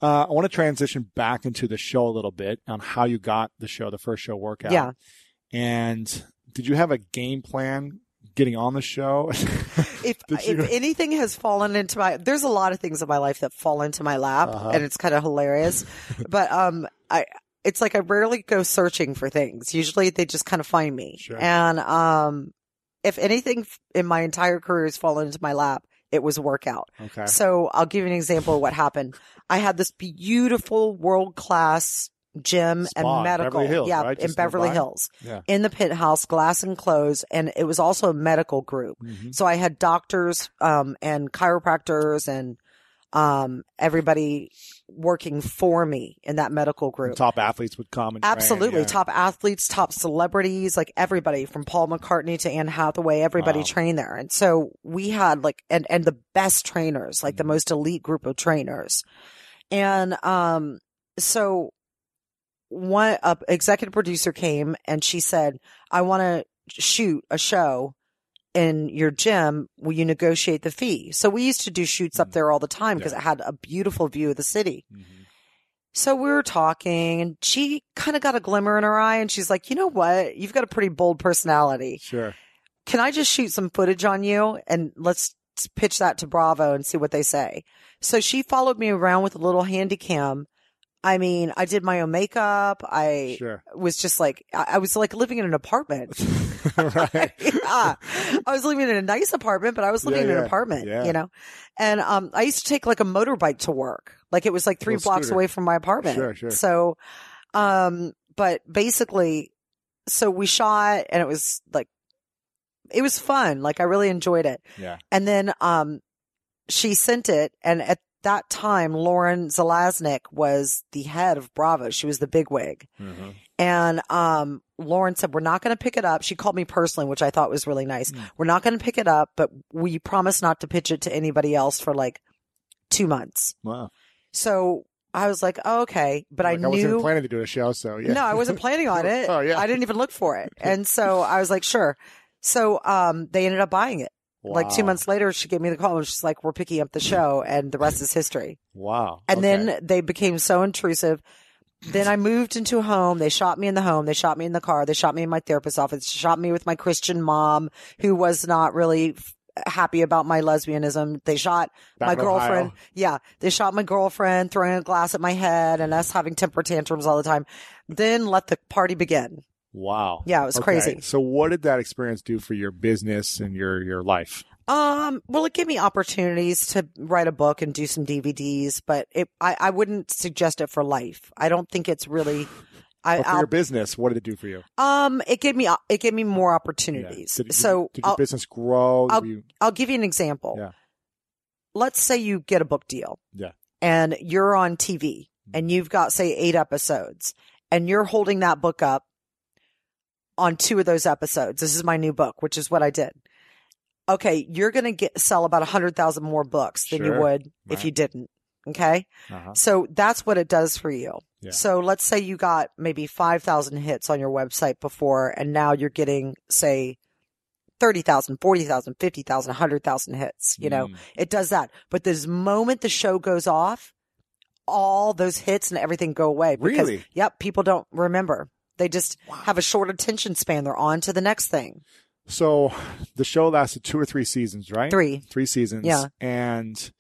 Uh, I want to transition back into the show a little bit on how you got the show, the first show workout. Yeah. And did you have a game plan getting on the show? If, if anything has fallen into my, there's a lot of things in my life that fall into my lap Uh-huh. and it's kind of hilarious, but, um, I, it's like I rarely go searching for things. Usually they just kind of find me. Sure. And, um, if anything in my entire career has fallen into my lap, it was workout. okay. So I'll give you an example of what happened. I had this beautiful world class gym Spa and medical. Hills, yeah, right? in Just Beverly nearby? Hills. Yeah. In the pit house, glass enclosed, and it was also a medical group. Mhm. So I had doctors, um, and chiropractors and, um, everybody working for me in that medical group. Top athletes would come and train, Absolutely. yeah. Top athletes, top celebrities, like everybody from Paul McCartney to Anne Hathaway, everybody Wow. trained there. And so we had like, and, and the best trainers, like the Mm-hmm. most elite group of trainers. And, um, so one, a executive producer came and she said, I want to shoot a show in your gym. Will you negotiate the fee? So we used to do shoots up Mm. there all the time because Yeah. it had a beautiful view of the city. Mhm. So we were talking and she kind of got a glimmer in her eye and she's like, you know what? You've got a pretty bold personality. Sure. Can I just shoot some footage on you and let's pitch that to Bravo and see what they say? So she followed me around with a little handy cam. I mean, I did my own makeup. I Sure. was just like, I, was like living in an apartment. right. yeah. I was living in a nice apartment, but I was living Yeah, in an apartment, yeah. you know? And, um, I used to take like a motorbike to work. Like it was like three blocks scooter. away from my apartment. Sure, sure. So, um, but basically, so we shot and it was like, it was fun. Like I really enjoyed it. Yeah. And then, um, she sent it and at that time, Lauren Zalaznick was the head of Bravo. She was the bigwig. Mhm. And um, Lauren said, We're not going to pick it up. She called me personally, which I thought was really nice. Mm. We're not going to pick it up, but we promise not to pitch it to anybody else for like two months. Wow. So I was like, oh, okay. But Like, I wasn't planning to do a show, so yeah. No, I wasn't planning on it. Oh, yeah. I didn't even look for it. And so I was like, sure. So um, they ended up buying it. Like two months later, she gave me the call and she's like, we're picking up the show and the rest is history. Wow. And Okay. then they became so intrusive. Then I moved into a home. They shot me in the home. They shot me in the car. They shot me in my therapist's office. They shot me with my Christian mom, who was not really f- happy about my lesbianism. They shot Back my girlfriend. Ohio. Yeah, they shot my girlfriend, throwing a glass at my head, and us having temper tantrums all the time. Then let the party begin. Wow. Yeah, it was Okay. crazy. So what did that experience do for your business and your your life? Um, well, it gave me opportunities to write a book and do some DVDs, but it, I, I wouldn't suggest it for life. I don't think it's really, I, for I'll your business, what did it do for you? Um, it gave me it gave me more opportunities. Did, did, so did your I'll, business grow? I'll- you- I'll give you an example. Yeah. Let's say you get a book deal. Yeah. And you're on TV and you've got say eight episodes and you're holding that book up on two of those episodes. This is my new book, which is what I did. Okay, you're going to get sell about a hundred thousand more books than you Sure. would if you didn't. Okay. uh-huh. So that's what it does for you. Yeah. So let's say you got maybe 5,000 hits on your website before, and now you're getting, say, 30,000, 40,000, 50,000, 100,000 hits. You know, Mm. it does that. But this moment the show goes off, all those hits and everything go away. Because, Really? Yep. People don't remember. They just have a short attention span. They're on to the next thing. So the show lasted two or three seasons, right? Three. Three seasons. Yeah. And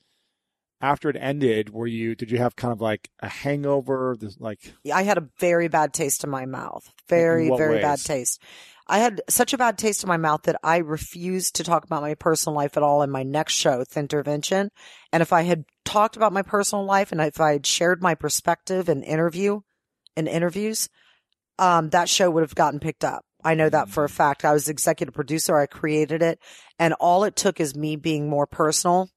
after it ended, were you did you have kind of like a hangover? This like I had a very bad taste in my mouth. Very, very bad taste. I had such a bad taste in my mouth that I refused to talk about my personal life at all in my next show, Thintervention. And if I had talked about my personal life and if I had shared my perspective in interview, in interviews, um, that show would have gotten picked up. I know that for a fact. I was executive producer. I created it and all it took is me being more personal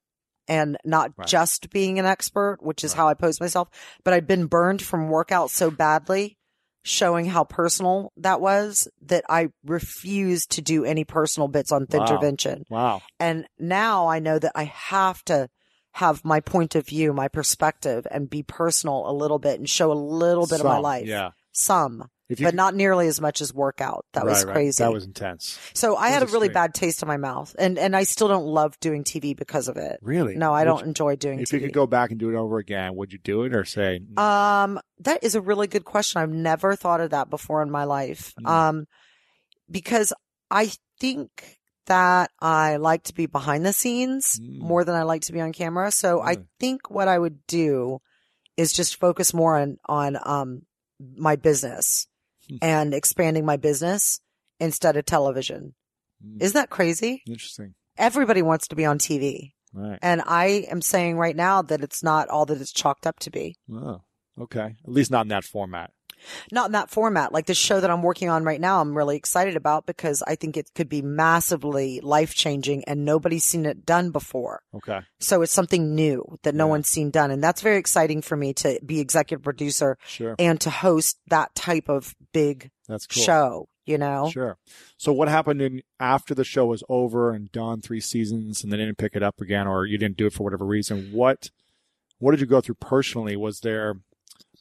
and not Right. just being an expert, which is Right. how I pose myself. But I'd been burned from workouts so badly, showing how personal that was that I refused to do any personal bits on Wow. Thintervention. wow. And now I know that I have to have my point of view, my perspective and be personal a little bit and show a little bit of my life. Yeah. Some, If you but not nearly as much as workout. That was Right, right. crazy. That was intense. so I had a was really bad taste in my mouth and, and I still don't love doing TV because of it. Really? No, I Would don't you- enjoy doing TV. if TV. you could go back and do it over again, would you do it or say Um, that is a really good question. I've never thought of that before in my life. Mm. Um, because I think that I like to be behind the scenes Mm. more than I like to be on camera. So I think what I would do is just focus more on, on, um, my business. And expanding my business instead of television. Mm. Isn't that crazy? interesting? Everybody wants to be on TV. Right. And I am saying right now that it's not all that it's chalked up to be. Oh, okay. At least not in that format. Not in that format. Like the show that I'm working on right now, I'm really excited about because I think it could be massively life changing and nobody's seen it done before. Okay. So it's something new that no Yeah. one's seen done. And that's very exciting for me to be executive producer Sure. and to host that type of big That's cool. show, you know? Sure. So what happened in after the show was over and done three seasons and they didn't pick it up again or you didn't do it for whatever reason? What what did you go through personally? Was there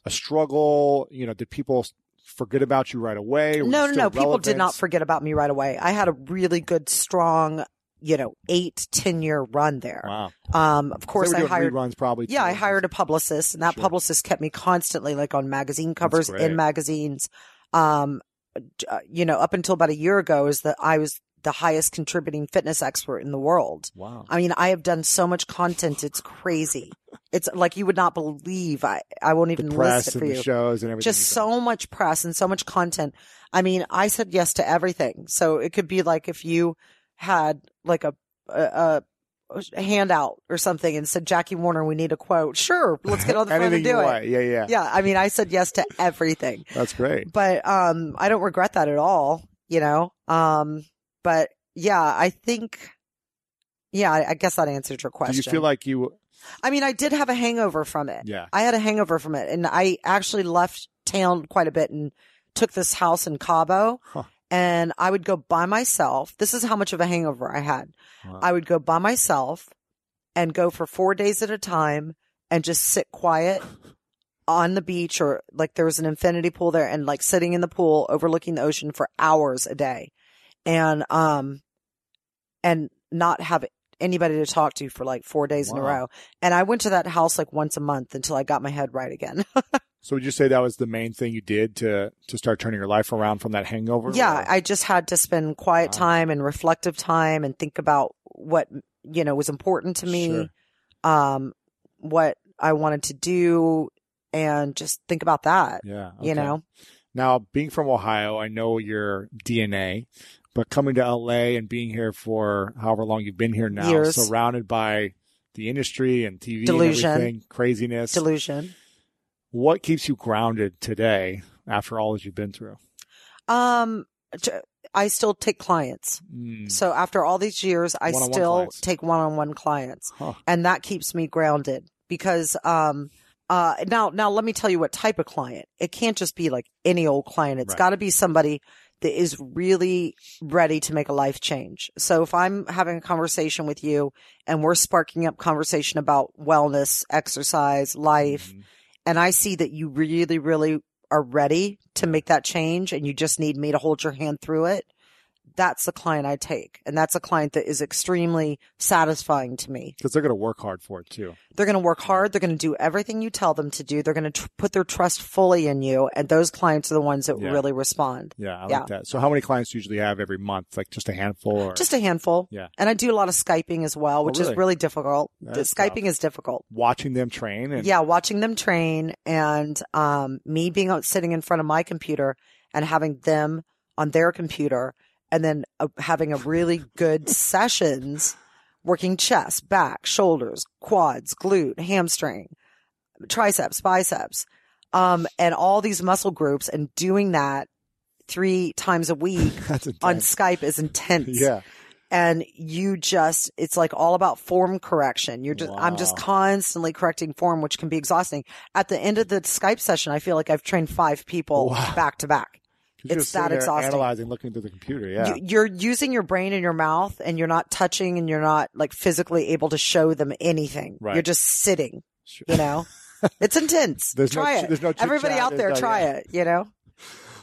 a struggle? You know, did people forget about you right away? No, no, no. People did not forget about me right away. I had a really good, strong, you know, eight, ten year run there. Wow. Um, of course, I hired. reruns probably. Yeah. I hired a publicist, and that Sure. publicist kept me constantly, like on magazine covers, in magazines. Um, uh, you know, up until about a year ago, is that I was the highest contributing fitness expert in the world. Wow. I mean, I have done so much content; it's crazy. It's like you would not believe. I I won't even list it for the you shows and everything. just so much press and so much content. I mean, I said yes to everything. So it could be like if you had like a, a, a handout or something and said, Jackie Warner, we need a quote. Sure. Let's get on the phone and do it. want. Yeah, yeah. Yeah. I mean, I said yes to everything, That's great. but, um, I don't regret that at all, you know? Um, but yeah, I think, yeah, I, I guess that answered your question. Do you feel like you? I mean, I did have a hangover from it. Yeah. I had a hangover from it and I actually left town quite a bit and took this house in Cabo Huh. and I would go by myself. This is how much of a hangover I had. Wow. I would go by myself and go for four days at a time and just sit quiet on the beach or like there was an infinity pool there and like sitting in the pool overlooking the ocean for hours a day and, um, and not have anybody to talk to for like four days in a row. And I went to that house like once a month until I got my head right again. So would you say that was the main thing you did to to start turning your life around from that hangover? yeah, or- I just had to spend quiet Wow. time and reflective time and think about what, you know, was important to me, Sure. um, what I wanted to do and just think about that, yeah. you know? Now, being from Ohio, I know your DNA, but coming to LA and being here for however long you've been here now, Years. surrounded by the industry and TV Delusion. and everything, craziness. Delusion. what keeps you grounded today after all that you've been through? Um, I still take clients. Mm, So after all these years, I One-on-one still clients. take one-on-one clients. huh. and that keeps me grounded because um uh now now let me tell you what type of client it can't just be like any old client It's Right. got to be somebody that is really ready to make a life change so if i'm having a conversation with you and we're sparking up conversation about wellness exercise life Mhm. and i see that you really really are ready to make that change and you just need me to hold your hand through it that's the client i take and that's a client that is extremely satisfying to me Because they're going to work hard for it too. they're going to work hard. They're going to do everything you tell them to do. They're going to tr- put their trust fully in you. And those clients are the ones that Yeah. really respond. Yeah, I Yeah. like that. So, how many clients do you usually have every month? Like just a handful, or Just a handful. Yeah. And I do a lot of Skyping as well, which Oh, really? is really difficult. That's Skyping tough. is difficult. watching them train? And Yeah. Watching them train and, um, me being out sitting in front of my computer and having them on their computer and then uh, having a really good sessions working chest, back, shoulders, quads, glute, hamstring, triceps, biceps, um, and all these muscle groups and doing that three times a week on. Skype is intense. Yeah, And you just, it's like all about form correction. You're just, I'm just constantly correcting form, which can be exhausting. At the end of the Skype session, I feel like I've trained five people Wow. back to back. It's that exhausting. Analyzing, looking through the computer. Yeah, You, you're using your brain and your mouth and you're not touching and you're not like physically able to show them anything. Right. You're just sitting, Sure. you know? it's intense. There's no try ch- it. there's no Everybody out there, try yeah. it, you know?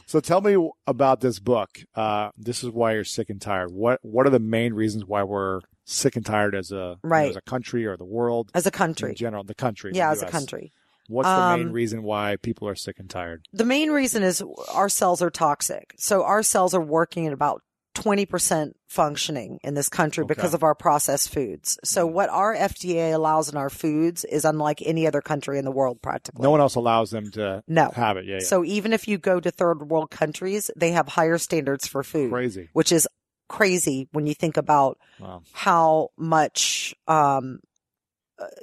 So tell me about this book. Uh, this is why you're sick and tired. What What are the main reasons why we're sick and tired as a you know, Right. as a country or the world As a country in general? The country, the Yeah, as a country. What's the main Um, reason why people are sick and tired? The main reason is our cells are toxic. So our cells are working at about 20% functioning in this country Okay. because of our processed foods. So what our FDA allows in our foods is unlike any other country in the world practically. No one else allows them to No. have it. Yeah, yeah. So even if you go to third world countries, they have higher standards for food, crazy. which is crazy when you think about Wow. how much, um,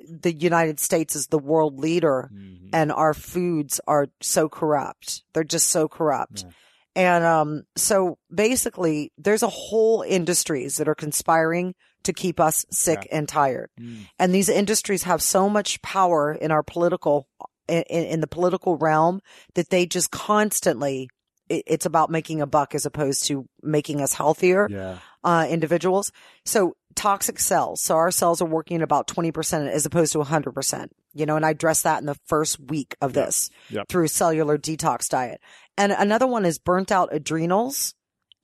the United States is the world leader Mhm. and our foods are so corrupt. They're just so corrupt. Yeah. And um, so basically, there's a whole industries that are conspiring to keep us sick and tired. Mm. And these industries have so much power in our political, in, in the political realm that they just constantly, it, it's about making a buck as opposed to making us healthier Yeah. uh, individuals. So toxic cells. So our cells are working about 20% as opposed to 100%, you know, and I address that in the first week of this Yep. through cellular detox diet. And another one is burnt out adrenals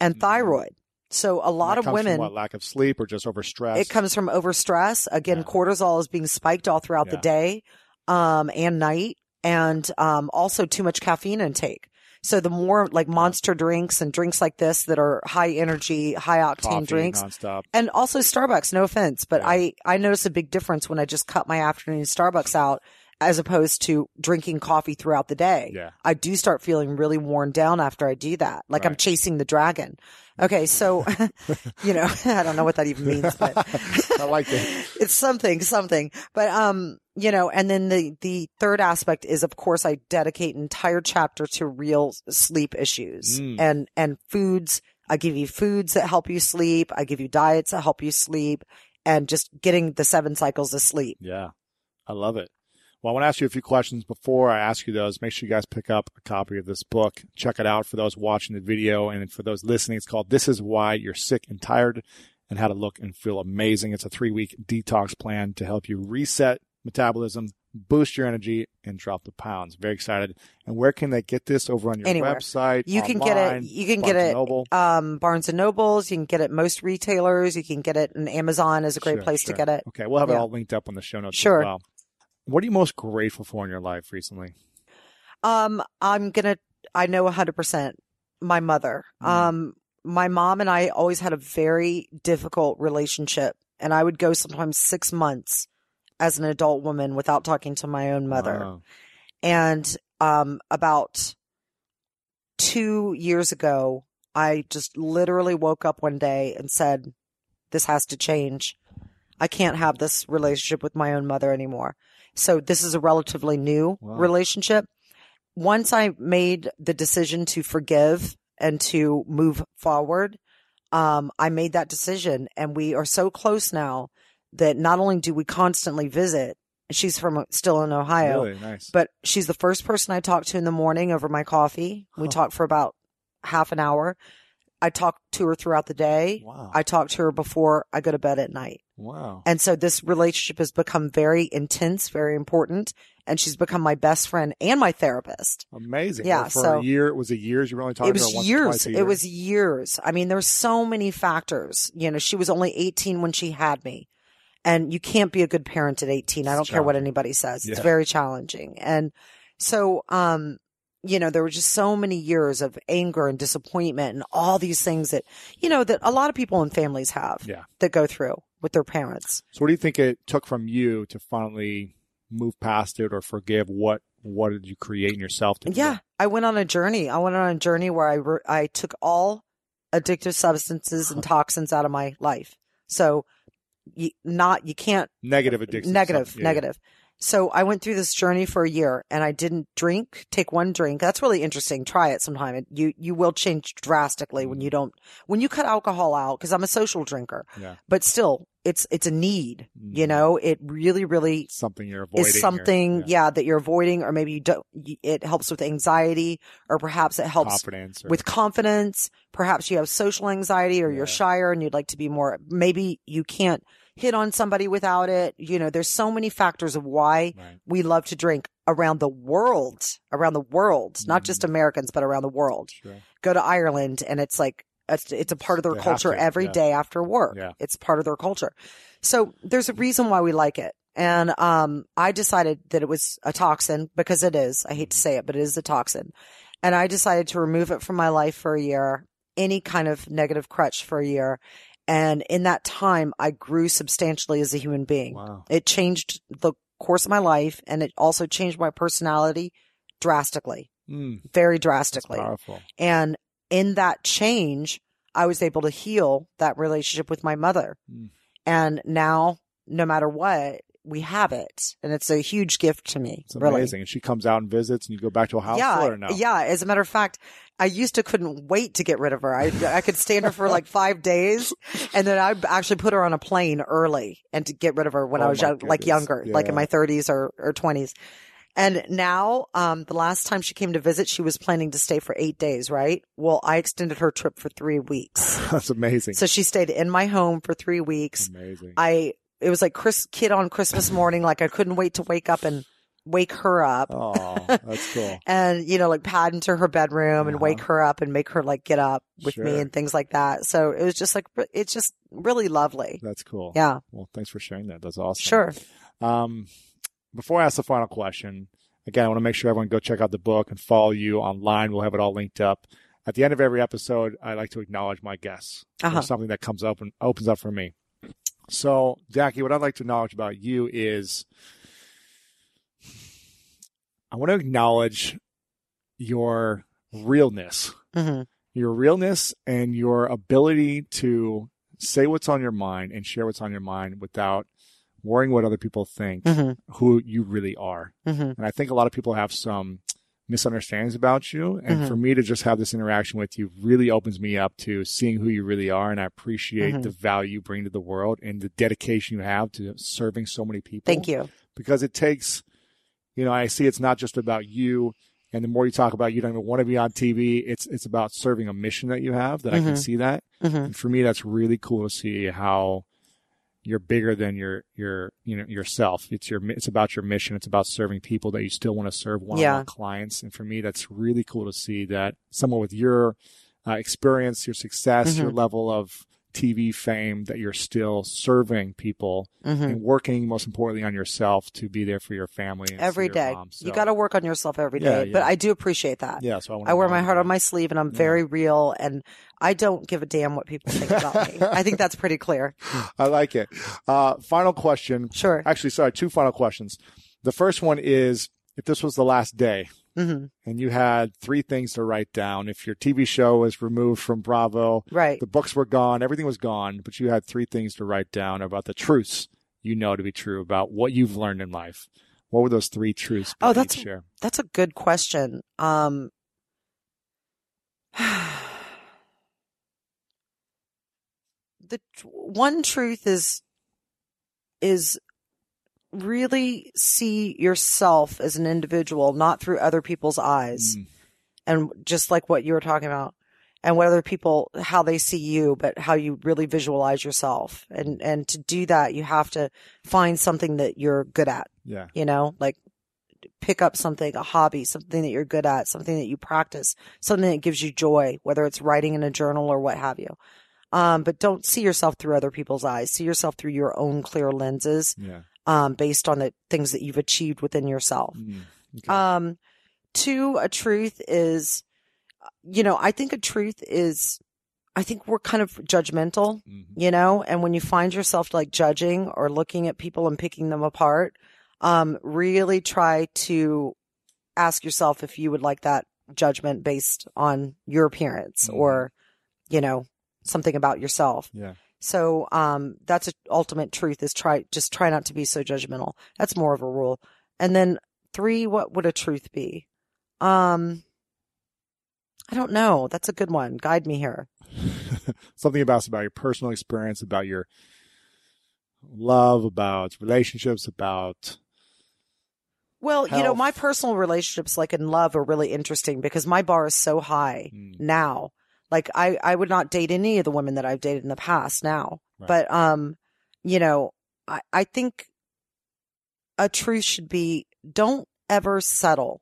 and Mhm. thyroid. So a lot of women, what, lack of sleep or just over stress. it comes from overstress. Again, Yeah. cortisol is being spiked all throughout the day, um, and night and, um, also too much caffeine intake. So the more like monster drinks and drinks like this that are high energy, high octane Coffee drinks, nonstop. and also Starbucks. No offense, but Yeah. I I notice a big difference when I just cut my afternoon Starbucks out as opposed to drinking coffee throughout the day. Yeah. I do start feeling really worn down after I do that, like I'm chasing the dragon. Okay, so you know I don't know what that even means, but I like it. it's something something but um you know and then the the third aspect is of course i dedicate an entire chapter to real sleep issues Mm. and and foods i give you foods that help you sleep i give you diets that help you sleep and just getting the seven cycles of sleep Yeah. I love it. Well, I want to ask you a few questions before I ask you those. Make sure you guys pick up a copy of this book. Check it out for those watching the video and for those listening. It's called This is Why You're Sick and Tired and How to Look and Feel Amazing. It's a three week detox plan to help you reset metabolism, boost your energy, and drop the pounds. Very excited. And where can they get this over on your Anywhere. website? you can get it you can Barnes get and it Noble? um barnes and nobles you can get it most retailers you can get it in amazon is a great Sure, place sure. to get it Okay, we'll have it all linked up on the show notes Sure. as well. What are you most grateful for in your life recently? Um, I'm gonna. I know 100 percent. My mother. Mm. Um, my mom and I always had a very difficult relationship, and I would go sometimes six months as an adult woman without talking to my own mother. Wow. And um, about two years ago, I just literally woke up one day and said, "This has to change. I can't have this relationship with my own mother anymore." So this is a relatively new Wow. relationship. Once I made the decision to forgive and to move forward, um, I made that decision, and we are so close now that not only do we constantly visit. She's from still in Ohio, Really nice. but she's the first person I talk to in the morning over my coffee. We talk for about half an hour. I talk to her throughout the day. wow. I talk to her before I go to bed at night. wow. And so this relationship has become very intense, very important. And she's become my best friend and my therapist. Amazing. Yeah, Well, for so- a year, it was a years. You were only talking it was to her once or years. year. It was years. I mean, there's so many factors. You know, she was only 18 when she had me. And you can't be a good parent at 18. I don't care what anybody says. It's very challenging. And so, um, you know, there were just so many years of anger and disappointment and all these things that, you know, that a lot of people in families have Yeah. that go through with their parents. So, what do you think it took from you to finally move past it or forgive? What What did you create in yourself? To Yeah? I went on a journey. I went on a journey where I re- I took all addictive substances and uh-huh. toxins out of my life. So, you, not you can't Negative addiction. negative. Yeah, negative. So I went through this journey for a year and I didn't drink, take one drink. That's really interesting. Try it sometime. It- You, you will change drastically when you don't, when you cut alcohol out, cause I'm a social drinker, Yeah. but still it's, it's a need, you Mhm. know, it really, really It's something you're avoiding. is or- something, yeah, yeah. that you're avoiding, or maybe you don't, it helps with anxiety, or perhaps it helps confidence. Or, with confidence. Perhaps you have social anxiety or Yeah. you're shyer and you'd like to be more, maybe you can't hit on somebody without it. You know, there's so many factors of why right. we love to drink around the world, around the world, not just Mhm. Americans, but around the world. Sure. Go to Ireland and it's like, it's, it's a part of their They culture to, every yeah. day after work. Yeah. It's part of their culture. So there's a reason why we like it. And, um, I decided that it was a toxin because it is. I hate to say it, but it is a toxin. And I decided to remove it from my life for a year, any kind of negative crutch for a year. And in that time, I grew substantially as a human being. Wow. It changed the course of my life and it also changed my personality drastically, Mm, very that's drastically. powerful. And in that change, I was able to heal that relationship with my mother. Mm. And now, no matter what, we have it, and it's a huge gift to me. It's really. amazing. And she comes out and visits, and you go back to a house yeah, for her now. yeah. As a matter of fact, I used to couldn't wait to get rid of her. I I could stand her for like five days, and then I'd actually put her on a plane early and to get rid of her when Oh I was young, like younger, like in my thirties or or twenties. And now, um, the last time she came to visit, she was planning to stay for eight days, right? Well, I extended her trip for three weeks. That's amazing. So she stayed in my home for three weeks. amazing. I, it was like Chris kid on Christmas morning. Like I couldn't wait to wake up and wake her up oh, that's cool. and, you know, like pad into her bedroom and Uh-huh. wake her up and make her like get up with me and things like that. So it was just like, it's just really lovely. That's cool. Yeah, Well, thanks for sharing that. That's awesome. sure. Um, before I ask the final question, again, I want to make sure everyone go check out the book and follow you online. We'll have it all linked up. At the end of every episode, I like to acknowledge my guests. Uh-huh. There's something that comes up and opens up for me. So, Jackie, what I'd like to acknowledge about you is I want to acknowledge your realness, hmm your realness and your ability to say what's on your mind and share what's on your mind without worrying what other people think hmm who you really are. hmm And I think a lot of people have some misunderstandings about you. And Mhm. for me to just have this interaction with you really opens me up to seeing who you really are. And I appreciate Mhm. the value you bring to the world and the dedication you have to serving so many people. Thank you. Because it takes, you know, I see it's not just about you. And the more you talk about you don't even want to be on TV, it's it's about serving a mission that you have that I can Mhm. see that. hmm And for me, that's really cool to see how you're bigger than your your you know yourself. It's your it's about your mission. It's about serving people that you still want to serve one on one clients. And for me, that's really cool to see that someone with your uh, experience, your success, your Mhm. level of TV fame, that you're still serving people hmm and working most importantly on yourself to be there for your family Every day. mom. You got to work on yourself every day, Yeah, day. But. I do appreciate that. yeah. So I, I wear my heart on my sleeve and I'm Yeah. very real and I don't give a damn what people think about me. I think that's pretty clear. I like it. Uh, final question. Sure. Actually, sorry, two final questions. The first one is if this was the last day hmm and you had three things to write down, if your TV show was removed from Bravo, Right. the books were gone, everything was gone, but you had three things to write down about the truths you know to be true about what you've learned in life. What were those three truths? Oh, that's- share. That's a good question. Um, the one truth is is really see yourself as an individual, not through other people's eyes, Mm, and just like what you were talking about, and what other people how they see you, but how you really visualize yourself, and and to do that, you have to find something that you're good at yeah. you know, like pick up something, a hobby, something that you're good at, something that you practice, something that gives you joy, whether it's writing in a journal or what have you. Um, but don't see yourself through other people's eyes. See yourself through your own clear lenses, Yeah. Um, based on the things that you've achieved within yourself. Mm, okay. Um, two, a truth is, you know, I think a truth is, I think we're kind of judgmental Mhm. you know and when you find yourself like judging or looking at people and picking them apart um really try to ask yourself if you would like that judgment based on your appearance Mhm. or you know something about yourself Yeah. So um that's a ultimate truth is try just try not to be so judgmental. That's more of a rule. And then three what would a truth be? Um i don't know. That's a good one. Guide me here. Something about about your personal experience, about your love, about relationships, about Well, you know, my personal relationships, like in love, are really interesting because my bar is so high Mm. now. Like, I, I would not date any of the women that I've dated in the past now. Right. But, um, you know, I, I think a truth should be don't ever settle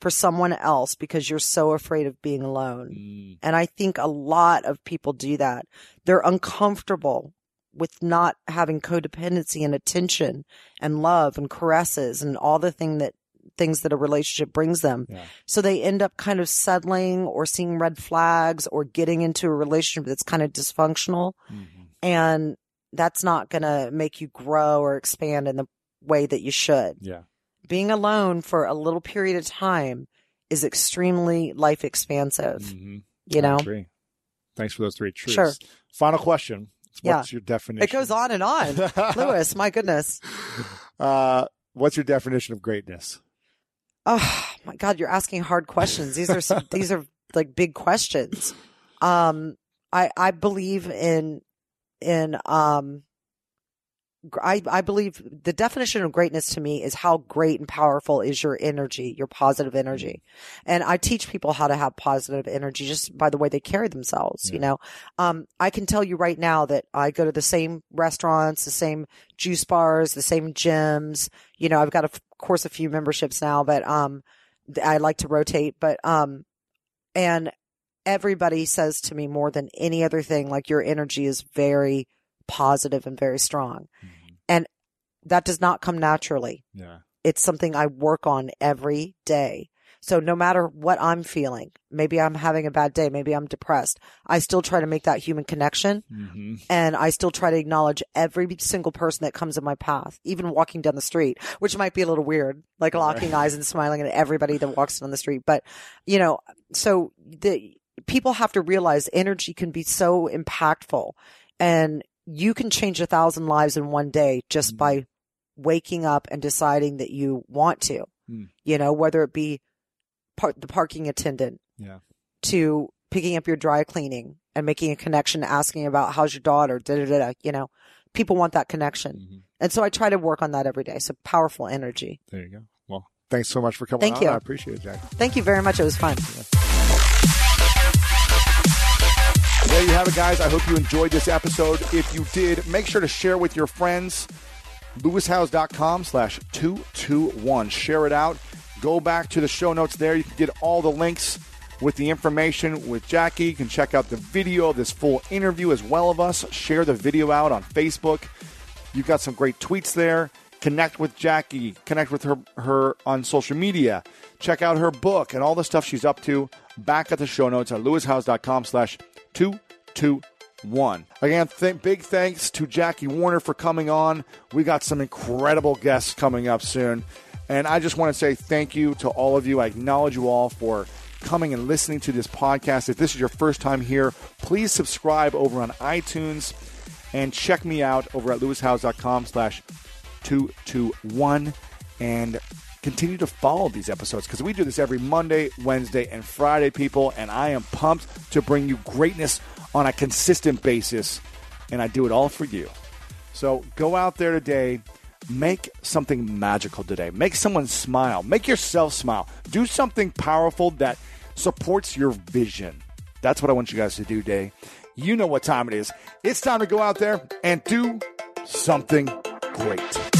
for someone else because you're so afraid of being alone. Mm, And I think a lot of people do that. They're uncomfortable with not having codependency and attention and love and caresses and all the thing that things that a relationship brings them. yeah. So they end up kind of settling or seeing red flags or getting into a relationship that's kind of dysfunctional. Mhm. And that's not going to make you grow or expand in the way that you should. Yeah. Being alone for a little period of time is extremely life expansive, Mhm. you know? Thanks for those three truths. Sure. Final question. Yeah. What's your definition? It goes on and on. Lewis, my goodness. Uh, what's your definition of greatness? Oh my God, you're asking hard questions. These are some, these are like big questions. Um, I I believe in in um. I, I believe the definition of greatness to me is how great and powerful is your energy, your positive energy. And I teach people how to have positive energy just by the way they carry themselves, you know. Um, I can tell you right now that I go to the same restaurants, the same juice bars, the same gyms. You know, I've got, of course, a few memberships now, but, um, I like to rotate, but, um, and everybody says to me more than any other thing, like your energy is very positive and very strong. And that does not come naturally. Yeah. It's something I work on every day. So no matter what I'm feeling, maybe I'm having a bad day, maybe I'm depressed, I still try to make that human connection Mm-hmm. and I still try to acknowledge every single person that comes in my path, even walking down the street, which might be a little weird, like locking eyes and smiling at everybody that walks down the street. But, you know, so the people have to realize energy can be so impactful and you can change a thousand lives in one day just Mhm. by waking up and deciding that you want to, Mm. you know, whether it be par- the parking attendant Yeah. to picking up your dry cleaning and making a connection, asking about how's your daughter, da da da. You know, people want that connection, Mm-hmm. and so I try to work on that every day. So powerful energy. There you go. Well, thanks so much for coming Thank on. you. I appreciate it, Jack. Thank you very much. It was fun. There you have it, guys. I hope you enjoyed this episode. If you did, make sure to share with your friends. LewisHowes.com slash 221. Share it out. Go back to the show notes there. You can get all the links with the information with Jackie. You can check out the video of this full interview as well of us. Share the video out on Facebook. You've got some great tweets there. Connect with Jackie. Connect with her her on social media. Check out her book and all the stuff she's up to. Back at the show notes at lewishowes.com slash 221. Again, th- big thanks to Jackie Warner for coming on. We got some incredible guests coming up soon. And I just want to say thank you to all of you. I acknowledge you all for coming and listening to this podcast. If this is your first time here, please subscribe over on iTunes and check me out over at lewishowes.com slash 221 and continue to follow these episodes because we do this every Monday, Wednesday, and Friday, people. And I am pumped to bring you greatness on a consistent basis. And I do it all for you. So go out there today, make something magical today. Make someone smile. Make yourself smile. Do something powerful that supports your vision. That's what I want you guys to do today. You know what time it is. It's time to go out there and do something great.